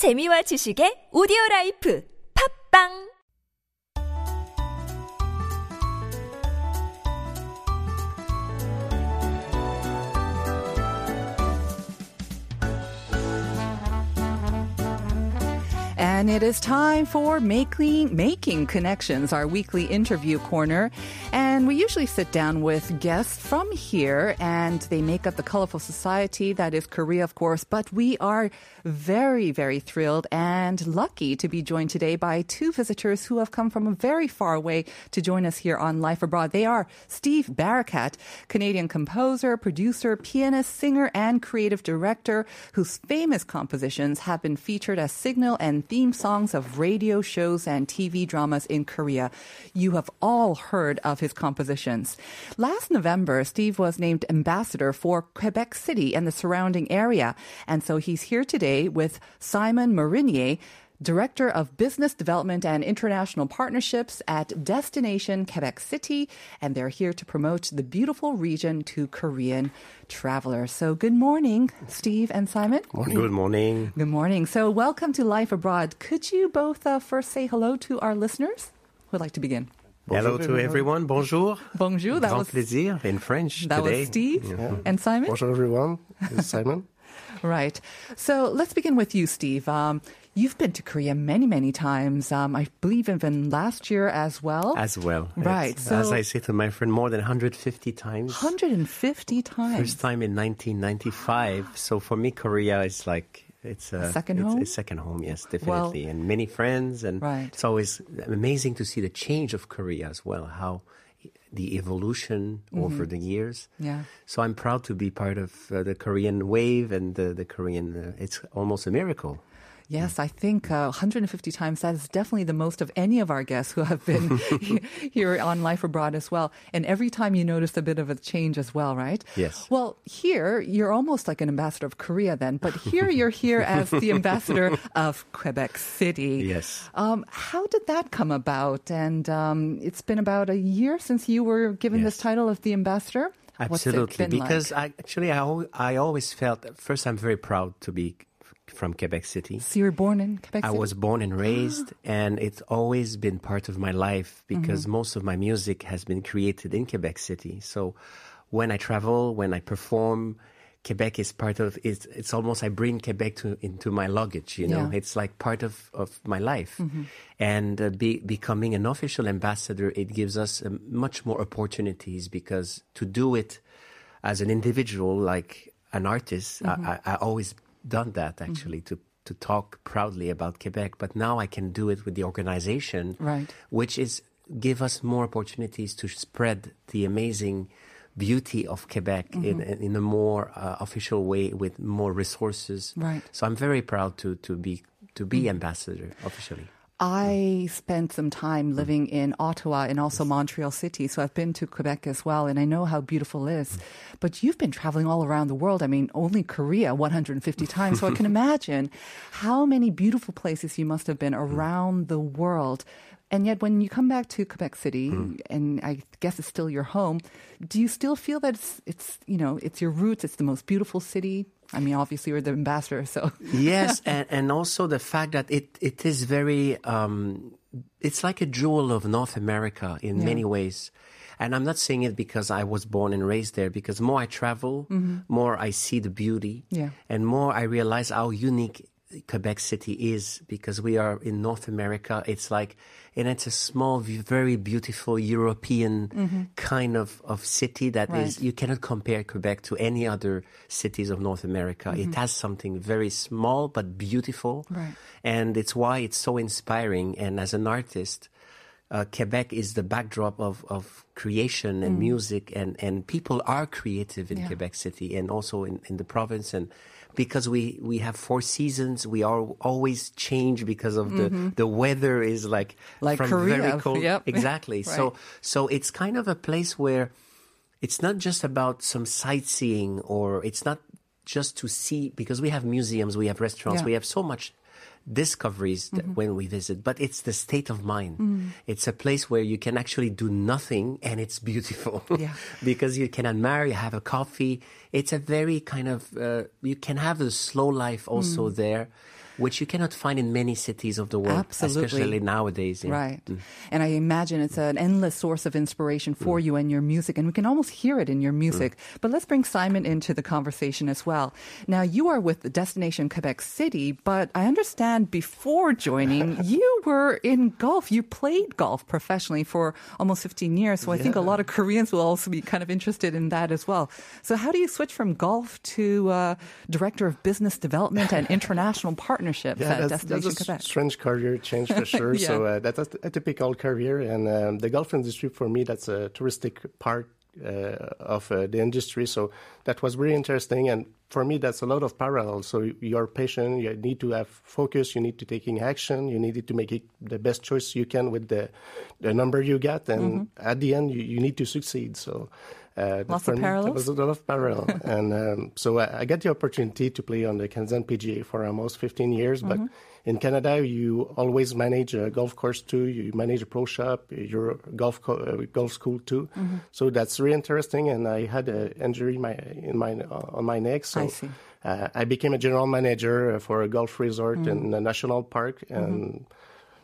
재미와 지식의 오디오 라이프. 팝빵 And it is time for Making, Making Connections, our weekly interview corner. And we usually sit down with guests from here, and they make up the colorful society that is Korea, of course. But we are very, very thrilled and lucky to be joined today by two visitors who have come from a very far away to join us here on Life Abroad. They are Steve Barakat, Canadian composer, producer, pianist, singer, and creative director, whose famous compositions have been featured as signal and theme songs of radio shows and TV dramas in Korea. You have all heard of his compositions. Last November, Steve was named ambassador for Quebec City and the surrounding area. And so he's here today with Simon Marinier, Director of Business Development and International Partnerships at Destination Quebec City, and they're here to promote the beautiful region to Korean travelers. So, good morning, Steve and Simon. Good morning. Good morning. So, welcome to Life Abroad. Could you both uh, first say hello to our listeners? Who'd like to begin? Hello to everyone. Bonjour. Bonjour. That Grand was plaisir in French that today. was Steve Yeah. and Simon. Bonjour everyone, this is Simon. Right. So let's begin with you, Steve. Um, you've been to Korea many, many times. Um, I believe even last year as well. As well. Right, so- as I say to my friend, more than 150 times. 150 times. First time in 1995. So for me, Korea is like it's a, second it's home? A second home, yes, definitely, and many friends, and Right. it's always amazing to see the change of Korea as well. How the evolution over the years. Mm-hmm. Yeah. So I'm proud to be part of uh, the Korean wave and the, the Korean. Uh, it's almost a miracle. Yes, I think uh, 150 times. That is definitely the most of any of our guests who have been here on Life Abroad as well. And every time you notice a bit of a change as well, right? Yes. Well, here you're almost like an ambassador of Korea then, but here you're here as the ambassador of Quebec City. Yes. Um, how did that come about? And um, it's been about a year since you were given this title of the ambassador. What's it Absolutely, been like? because I, actually I, I always felt first I'm very proud to be from Quebec City. So you were born in Quebec City? I was born and raised, and it's always been part of my life because Mm-hmm. most of my music has been created in Quebec City. So when I travel, when I perform, Quebec is part of it's. It's almost I bring Quebec to into my luggage. You know, Yeah. it's like part of of my life, and uh, be, becoming an official ambassador it gives us uh, much more opportunities because to do it as an individual, like an artist, I, I, I always done that mm-hmm. actually to to talk proudly about Quebec. But now I can do it with the organization, Right. Which is give us more opportunities to spread the amazing beauty of Quebec in mm-hmm. in a more uh, official way with more resources, Right. So I'm very proud to to be to be mm. ambassador officially. I spent some time living in Ottawa and also Montreal City, so I've been to Quebec as well, and I know how beautiful it is. But you've been traveling all around the world. I mean, only Korea 150 times, so I can imagine how many beautiful places you must have been hmm. around the world. And yet, when you come back to Quebec City, hmm. and I guess it's still your home, do you still feel that it's, it's you know it's your roots? It's the most beautiful city. I mean, obviously, we're the ambassador, so yes, and, and also the fact that it, it is very, um, it's like a jewel of North America in Yeah. many ways. And I'm not saying it because I was born and raised there, because more I travel, more I see the beauty, Mm-hmm. Yeah. and more I realize how unique Quebec City is because we are in North America. It's like, and it's a small, very beautiful European kind of, of city that is Mm-hmm. Right. you cannot compare Quebec to any other cities of North America. It has something very small but beautiful. Mm-hmm. Right. And it's why it's so inspiring. And as an artist, uh, Quebec is the backdrop of, of creation and music, and, and people are creative in Mm. Yeah. Quebec City and also in, in the province. And because we, we have four seasons, we are always change because of the, the weather is like, Mm-hmm. Like from Korea, very cold. yep. Exactly. So so it's kind of a place where it's not just about some sightseeing or it's not just to see because we have museums, we have restaurants, Yeah. we have so much discoveries that mm-hmm. when we visit, but it's the state of mind. Mm. It's a place where you can actually do nothing and it's beautiful Yeah. because you can admire, you have a coffee. It's a very kind of, uh, you can have a slow life also mm. there which you cannot find in many cities of the world, Absolutely. especially nowadays. yeah. Right. Mm. And I imagine it's an endless source of inspiration for mm. you and your music, and we can almost hear it in your mm. music. But let's bring Simon into the conversation as well. Now, you are with the Destination Quebec City, but I understand before joining, you were in golf. You played golf professionally for almost 15 years. So I think a lot of Koreans will also be kind of interested in that as well. So, how do you switch from golf to uh, Director of Business Development and International Partnerships Yeah, at that's, Destination that's a Quebec? strange career change for sure. Yeah. So uh, that's a, a typical career, and um, the golf industry for me that's a touristic part uh, of uh, the industry. So that was really interesting, and for me that's a lot of parallels. So you're patient, you need to have focus, you need to taking action, you need to make it the best choice you can with the the number you get, and at the end you, you need to succeed. So. Uh, Lots of me, parallels? was a lot of parallel, and um, so I, I got the opportunity to play on the Canadian PGA for almost 15 years. But in Canada, you always manage a golf course too. You manage a pro shop, your golf co- uh, golf school too. So that's really interesting. And I had an injury my, in my on my neck, so I see. Uh, I became a general manager uh, for a golf resort in a national park and.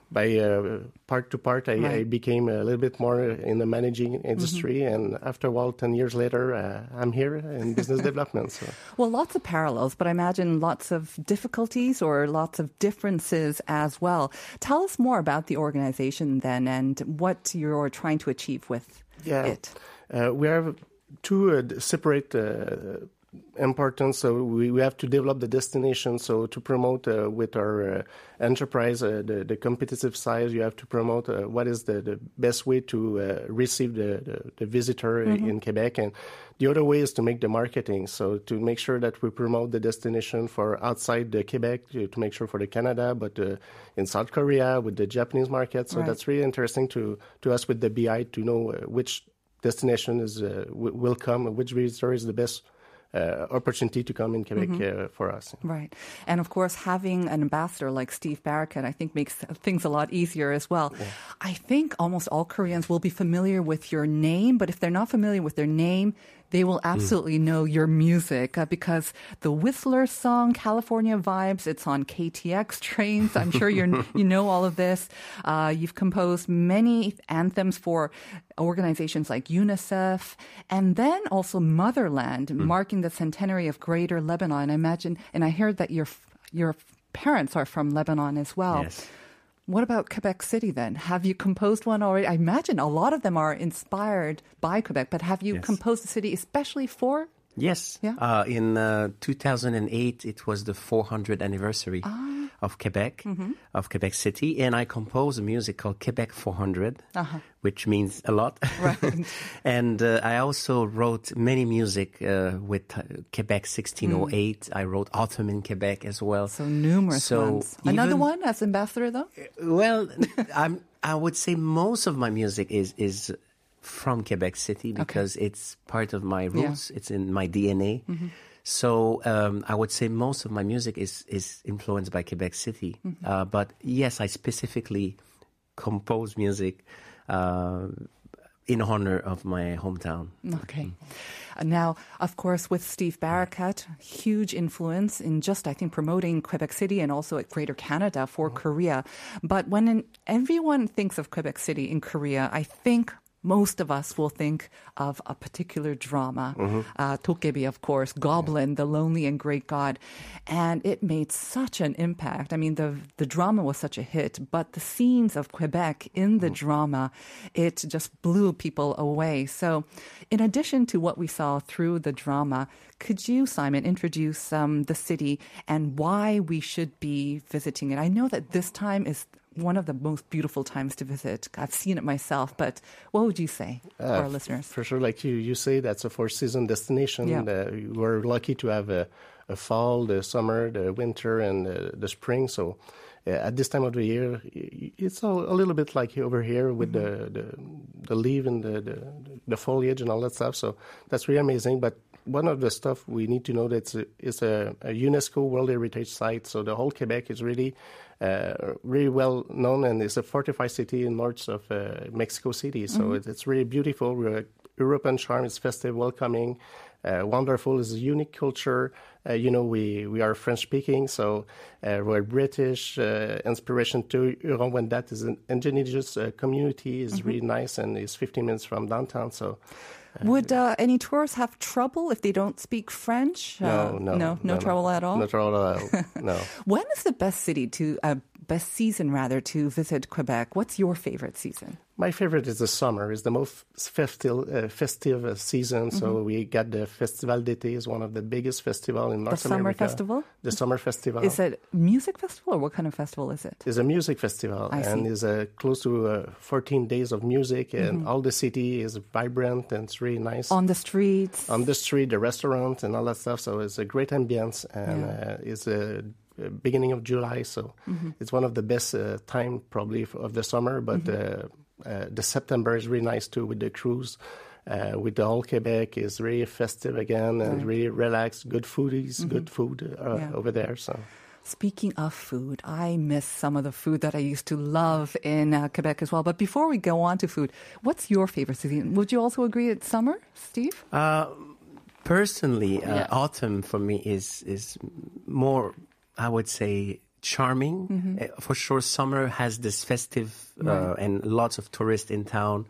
By uh, part to part, I, I became a little bit more in the managing industry, and after a while, ten years later, uh, I'm here in business development. So. Well, lots of parallels, but I imagine lots of difficulties or lots of differences as well. Tell us more about the organization then and what you're trying to achieve with Yeah. it. Uh, we have two uh, separate importance. So we, we have to develop the destination. So to promote uh, with our uh, enterprise uh, the, the competitive side, you have to promote uh, what is the, the best way to uh, receive the, the, the visitor in Quebec. And the other way is to make the marketing. So to make sure that we promote the destination for outside the Quebec, to, to make sure for the Canada, but uh, in South Korea with the Japanese market. So Right. that's really interesting to, to us with the BI to know which destination is uh, w- will come, which visitor is the best uh, opportunity to come in Quebec uh, for us. Right. And of course, having an ambassador like Steve Barakat, I think makes things a lot easier as well. I think almost all Koreans will be familiar with your name, but if they're not familiar with their name, they will absolutely know your music uh, because the Whistler song "California Vibes" it's on KTX trains. I'm sure you you know all of this. Uh, you've composed many anthems for organizations like UNICEF, and then also Motherland, marking the centenary of Greater Lebanon. I imagine, and I heard that your your parents are from Lebanon as well. Yes. What about Quebec City then? Have you composed one already? I imagine a lot of them are inspired by Quebec, but have you Yes. composed a city especially for? Yes. Yeah. Uh, in uh, 2008, it was the 400th anniversary Ah. Of Quebec, Mm-hmm. of Quebec City, and I composed a music called Quebec 400, Uh-huh. which means a lot. Right. and uh, I also wrote many music uh, with uh, Quebec 1608. I wrote Autumn in Quebec as well. Mm. So numerous So ones. Another even- one as ambassador though? Well, I'm. I would say most of my music is is from Quebec City because it's part of my roots. It's in my DNA. So um, I would say most of my music is is influenced by Quebec City. Uh, but yes, I specifically compose music uh, in honor of my hometown. Okay. Uh, Now, of course, with Steve Barakat, huge influence in just, I think, promoting Quebec City and also at Greater Canada for Korea. But when in, everyone thinks of Quebec City in Korea, I think most of us will think of a particular drama. Uh, Dokkaebi, of course, Goblin, the lonely and great god. And it made such an impact. I mean, the, the drama was such a hit, but the scenes of Quebec in the drama, it just blew people away. So, in addition to what we saw through the drama, could you, Simon, introduce um, the city and why we should be visiting it? I know that this time is one of the most beautiful times to visit. I've seen it myself, but what would you say for Uh, our listeners? For sure, like you, you say, that's a four season destination. Yeah. Uh, we're lucky to have a, a fall, the summer, the winter, and the, the spring. So uh, at this time of the year, it's all, a little bit like over here with Mm-hmm. the, the the leaf and the, the the foliage and all that stuff. So that's really amazing. But one of the stuff we need to know that it's a, it's a, a UNESCO World Heritage Site. So the whole Quebec is really really well known, and it's a fortified city in north of uh, Mexico City. So Mm-hmm. it, it's really beautiful. We're European charm. It's festive, welcoming, uh, wonderful. It's a unique culture. Uh, you know, we, we are French speaking, so uh, we're British. Uh, inspiration to Huron-Wendat is an indigenous uh, community is Mm-hmm. really nice and is 15 minutes from downtown. So Would uh, any tourists have trouble if they don't speak French? no, Uh, no, no, no, trouble at all. No trouble at all. no. When is the best city to, uh, best season rather, to visit Quebec? What's your favorite season? My favorite is the summer. It's the most festive, uh, festive uh, season. So Mm-hmm. we got the Festival d'été, is one of the biggest festival in North summer America. The summer festival? The summer festival. Is it music festival or what kind of festival is it? it? is a music festival I and see. is uh, close to uh, 14 days of music and Mm-hmm. all the city is vibrant and it's really nice On the streets? on the street the restaurant and all that stuff so it's a great ambience and Yeah. uh, it's a uh, beginning of july so Mm-hmm. it's one of the best uh, time probably of the summer but Mm-hmm. The september is really nice too with the cruise uh, with the whole Quebec is really festive again and really relaxed. Good foodies, good food uh, Mm-hmm. Yeah. over there. So Speaking of food, I miss some of the food that I used to love in uh, Quebec as well. But before we go on to food, what's your favorite season? Would you also agree it's summer, Steve? Uh, personally, uh, Yeah. autumn for me is is more, I would say, charming. Mm-hmm. Uh, for sure, summer has this festive uh, and lots of tourists in town.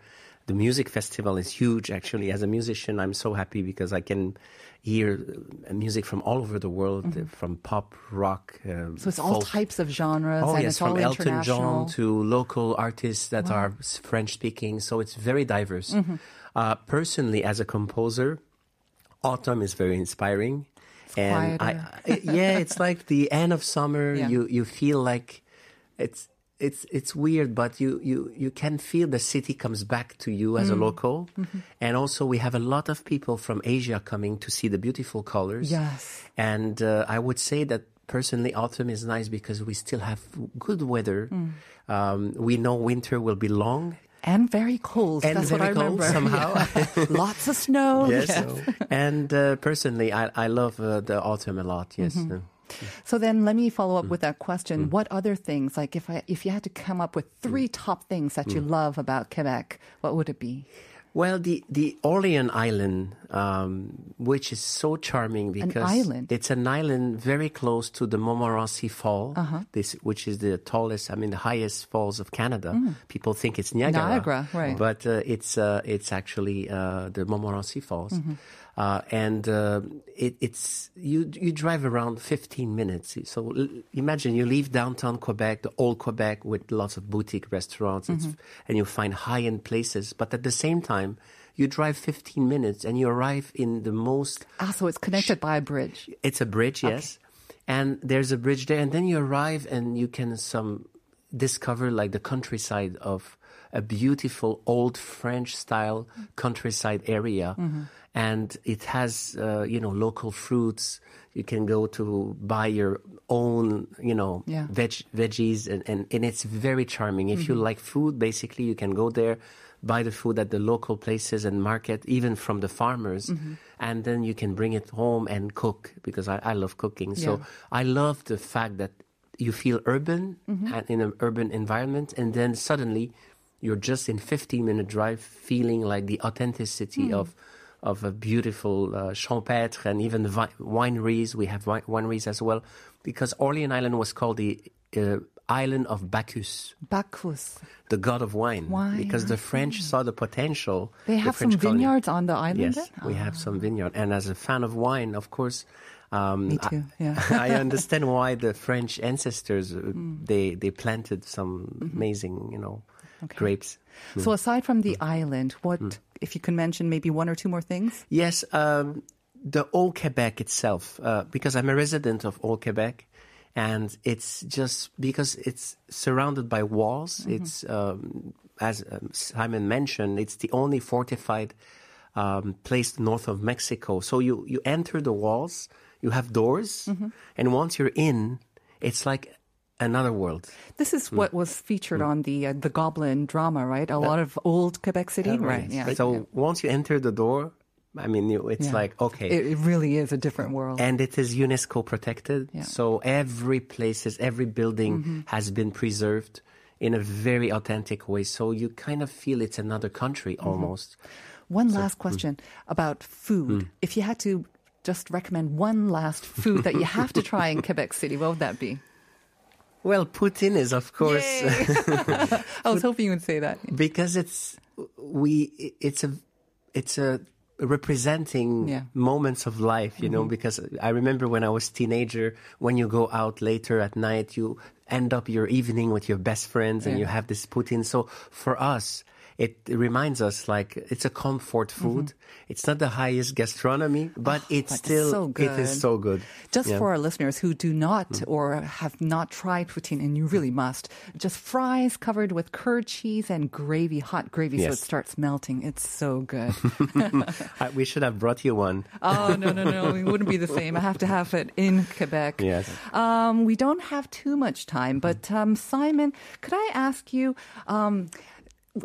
The music festival is huge. Actually, as a musician, I'm so happy because I can hear uh, music from all over the world, uh, from pop, rock. Mm-hmm. So it's all types of genres Oh and yes, it's all from Elton. John to local artists that are French speaking. So it's very diverse. Mm-hmm. Uh, personally, as a composer, autumn is very inspiring. And I, I- yeah, it's like the end of summer. Yeah. You you feel like it's it's it's weird, but you you you can feel the city comes back to you Mm. as a local. Mm-hmm. And also, we have a lot of people from Asia coming to see the beautiful colors. Yes. And uh, I would say that personally, autumn is nice because we still have good weather. Mm. Um, we know winter will be long. And very cold. And That's very what I cold remember. somehow. Yeah. Lots of snow. Yes. Yes. and uh, personally, I, I love uh, the autumn a lot. Yes. Mm-hmm. Uh, So then let me follow Mm. up with that question. What other things, like if I if you had to come up with three Mm. top things that you love about Quebec, what would it be? Well, the the Orleans Island, um, which is so charming because it's an island very close to the Montmorency Fall, Uh-huh. this which is the tallest, I mean, the highest falls of Canada. People think it's Niagara, Mm. Niagara, right. But uh, it's uh, it's actually uh, the Montmorency Falls, Mm-hmm. uh, and uh, it, it's you you drive around 15 minutes. So l- imagine you leave downtown Quebec, the old Quebec, with lots of boutique restaurants, Mm-hmm. and you find high end places. But at the same time, you drive 15 minutes and you arrive in the most Ah, so it's connected by a bridge. it's a bridge, yes. And there's a bridge there, and then you arrive and you can some discover like the countryside of a beautiful old French style countryside area, and it has uh, you know local fruits. You can go to buy your own you know Yeah. veg veggies, and, and and it's very charming. If you like food, basically you can go there. Buy the food at the local places and market, even from the farmers, and then you can bring it home and cook because I, I love cooking. So I love the fact that you feel urban and in an urban environment, and then suddenly you're just in 15 minute drive, feeling like the authenticity of of a beautiful uh, champêtre and even vi- wineries. We have wi- wineries as well because Orleans Island was called the uh, island of Bacchus, Bacchus. the god of wine, Wine, because the French saw the potential. They the have some colony- vineyards on the island. Yes, then? we Ah, have some vineyard, and as a fan of wine, of course. Um, Me too, I, yeah. I understand why the French ancestors Hmm. they they planted some Mm-hmm. amazing, you know, grapes. So aside from Mm. the island, what if you can mention maybe one or two more things? Yes, um, the Old Quebec itself, uh, because I'm a resident of Old Quebec, and it's just because it's surrounded by walls. It's um, as um, Simon mentioned, it's the only fortified um, place north of Mexico. So you you enter the walls, you have doors, and once you're in, it's like another world. This is what was featured on the uh, the Goblin drama, right? A lot of old Quebec City, right? Yeah. So once you enter the door, I mean, it's Yeah. like okay. It, it really is a different world. and it is UNESCO protected. Yeah. Mm-hmm. So every places, every building has been preserved in a very authentic way. So you kind of feel it's another country Mm-hmm. almost. One last question about food. If you had to just recommend one last food that you have to try in Quebec City, what would that be? Well, poutine is of course I was hoping you would say that. because it's we it's a it's a representing Yeah. moments of life you know mm-hmm. because i remember when i was teenager when you go out later at night you end up your evening with your best friends and you have this poutine so for us it reminds us like it's a comfort food it's not the highest gastronomy but it's but still so it is so good Just Yeah. for our listeners who do not or have not tried poutine, and you really must, just fries covered with curd cheese and gravy, hot gravy, so it starts melting. It's so good. We should have brought you one oh, no, no, no. It wouldn't be the same. I have to have it in Quebec. Yes. Um, we don't have too much time, but um, Simon, could I ask you? Um,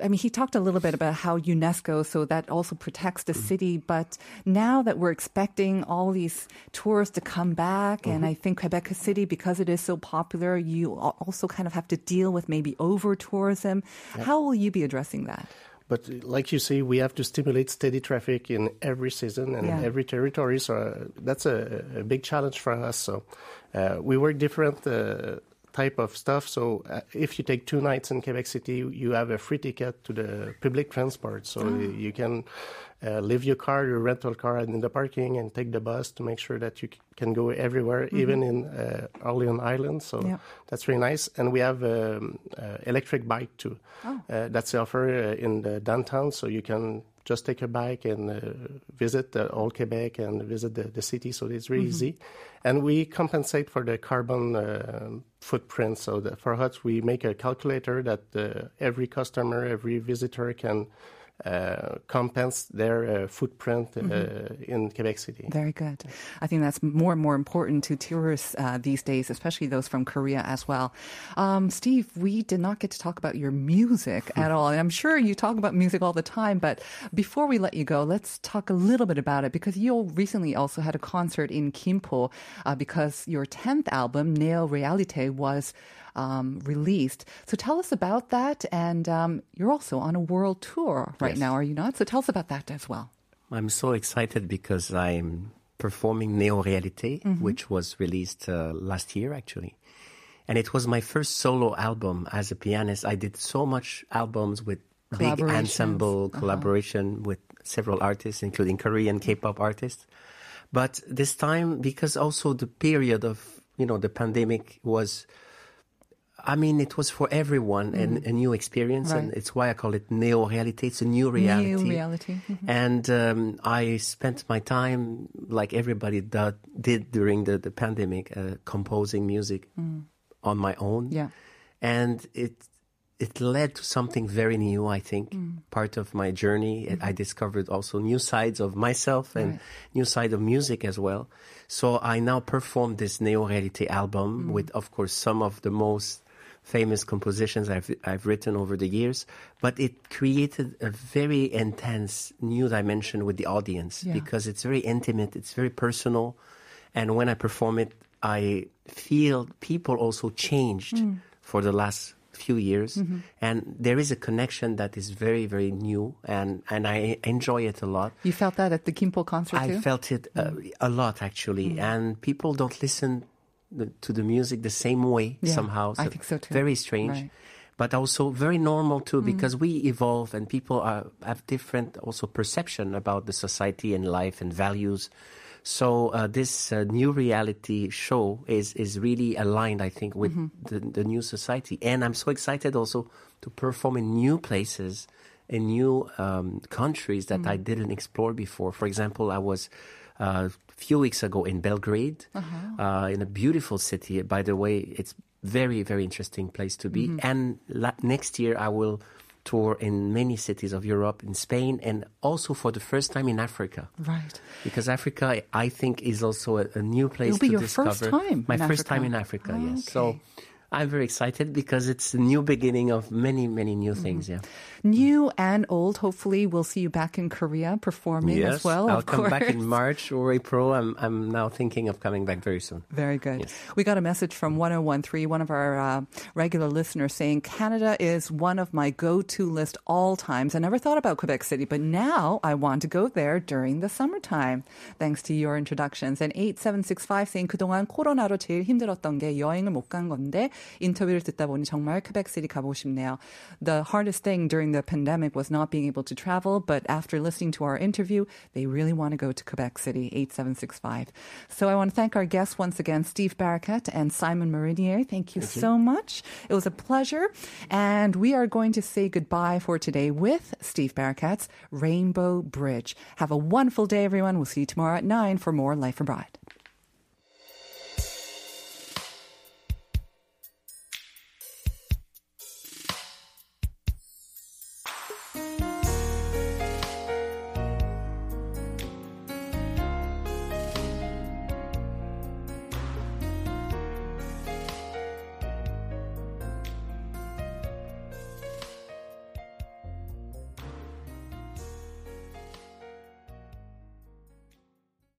I mean, he talked a little bit about how UNESCO, so that also protects the city. But now that we're expecting all these tourists to come back, and I think Quebec City, because it is so popular, you also kind of have to deal with maybe over tourism. How will you be addressing that? But uh, like you say, we have to stimulate steady traffic in every season and Yeah. every territory. So uh, that's a, a big challenge for us. So uh, we work different uh, type of stuff. So uh, if you take two nights in Quebec City, you have a free ticket to the public transport. So you can uh, leave your car, your rental car, in the parking and take the bus to make sure that you can go everywhere, even in uh, Orleans Island. So Yeah. that's really nice. And we have um, uh, electric bike too. Uh, that's the offer uh, in the downtown, so you can just take a bike and uh, visit the old Quebec and visit the, the city. So it's really easy. And we compensate for the carbon uh, footprint. So that for us, we make a calculator that uh, every customer, every visitor can uh, compensate their uh, footprint uh, in Quebec City. Very good. I think that's more and more important to tourists uh, these days, especially those from Korea as well. Um, Steve, we did not get to talk about your music at all. And I'm sure you talk about music all the time, but before we let you go, let's talk a little bit about it because you recently also had a concert in Kimpo uh, because your 10th album, Neo Realite, was um, released. So tell us about that. And um, you're also on a world tour right Yes. now, are you not? So tell us about that as well. I'm so excited because I'm performing Neo Realite, which was released uh, last year actually. And it was my first solo album as a pianist. I did so much albums with big ensemble collaboration with several artists, including Korean K-pop artists. But this time, because also the period of, you know, the pandemic was, I mean, it was for everyone and a new experience. And it's why I call it neo reality. It's a new reality. New reality. Mhm. And um, I spent my time, like everybody do- did during the, the pandemic, uh, composing music on my own. Mm. Yeah. And it it led to something very new, I think. Mm. Part of my journey, Mm-hmm. I discovered also new sides of myself and new side of music as well. So I now perform this Neo Reality album Mm. with, of course, some of the most famous compositions I've I've written over the years, but it created a very intense new dimension with the audience Yeah. because it's very intimate, it's very personal, and when I perform it, I feel people also changed Mm. for the last few years, Mm-hmm. and there is a connection that is very very new, and and I enjoy it a lot. You felt that at the Kimpo concert I too? felt it uh, Mm. a lot actually, and people don't listen the, to the music the same way Yeah, somehow. I think so too. Very strange, Right. Mm. but also very normal too because we evolve and people are, have different also perception about the society and life and values. So uh, this uh, new reality show is is really aligned, I think, with Mm-hmm. the, the new society, and I'm so excited also to perform in new places, in new um, countries that I didn't explore before. For example, I was a few weeks ago in Belgrade, uh in a beautiful city. By the way, it's very very interesting place to be. And la- next year I will tour in many cities of Europe, in Spain, and also for the first time in Africa. Right. Because Africa, I think, is also a, a new place It'll be to your discover. first time My first Africa. time in Africa, Oh, yes. So I'm very excited because it's a new beginning of many, many new Mm-hmm. things. Yeah New and old. Hopefully, we'll see you back in Korea performing yes. as well. I'll of come back course. in March or April. I'm I'm now thinking of coming back very soon. Very good. Yes. We got a message from 1013, one of our uh, regular listeners saying, Canada is one of my go to list all times. I never thought about Quebec City, but now I want to go there during the summertime. Thanks to your introductions. And 8765 saying, 그동안 코로나로 제일 힘들었던 게 여행을 못 간 건데, 인터뷰를 듣다 보니 정말 Quebec City 가보고 싶네요. The hardest thing during the pandemic was not being able to travel, but after listening to our interview, they really want to go to Quebec City, 8765. So I want to thank our guests once again, Steve Barakat and Simon Marinier. Thank you so much. It was a pleasure. And we are going to say goodbye for today with Steve Barakat's Rainbow Bridge. Have a wonderful day, everyone. We'll see you tomorrow at 9 for more Life Abroad.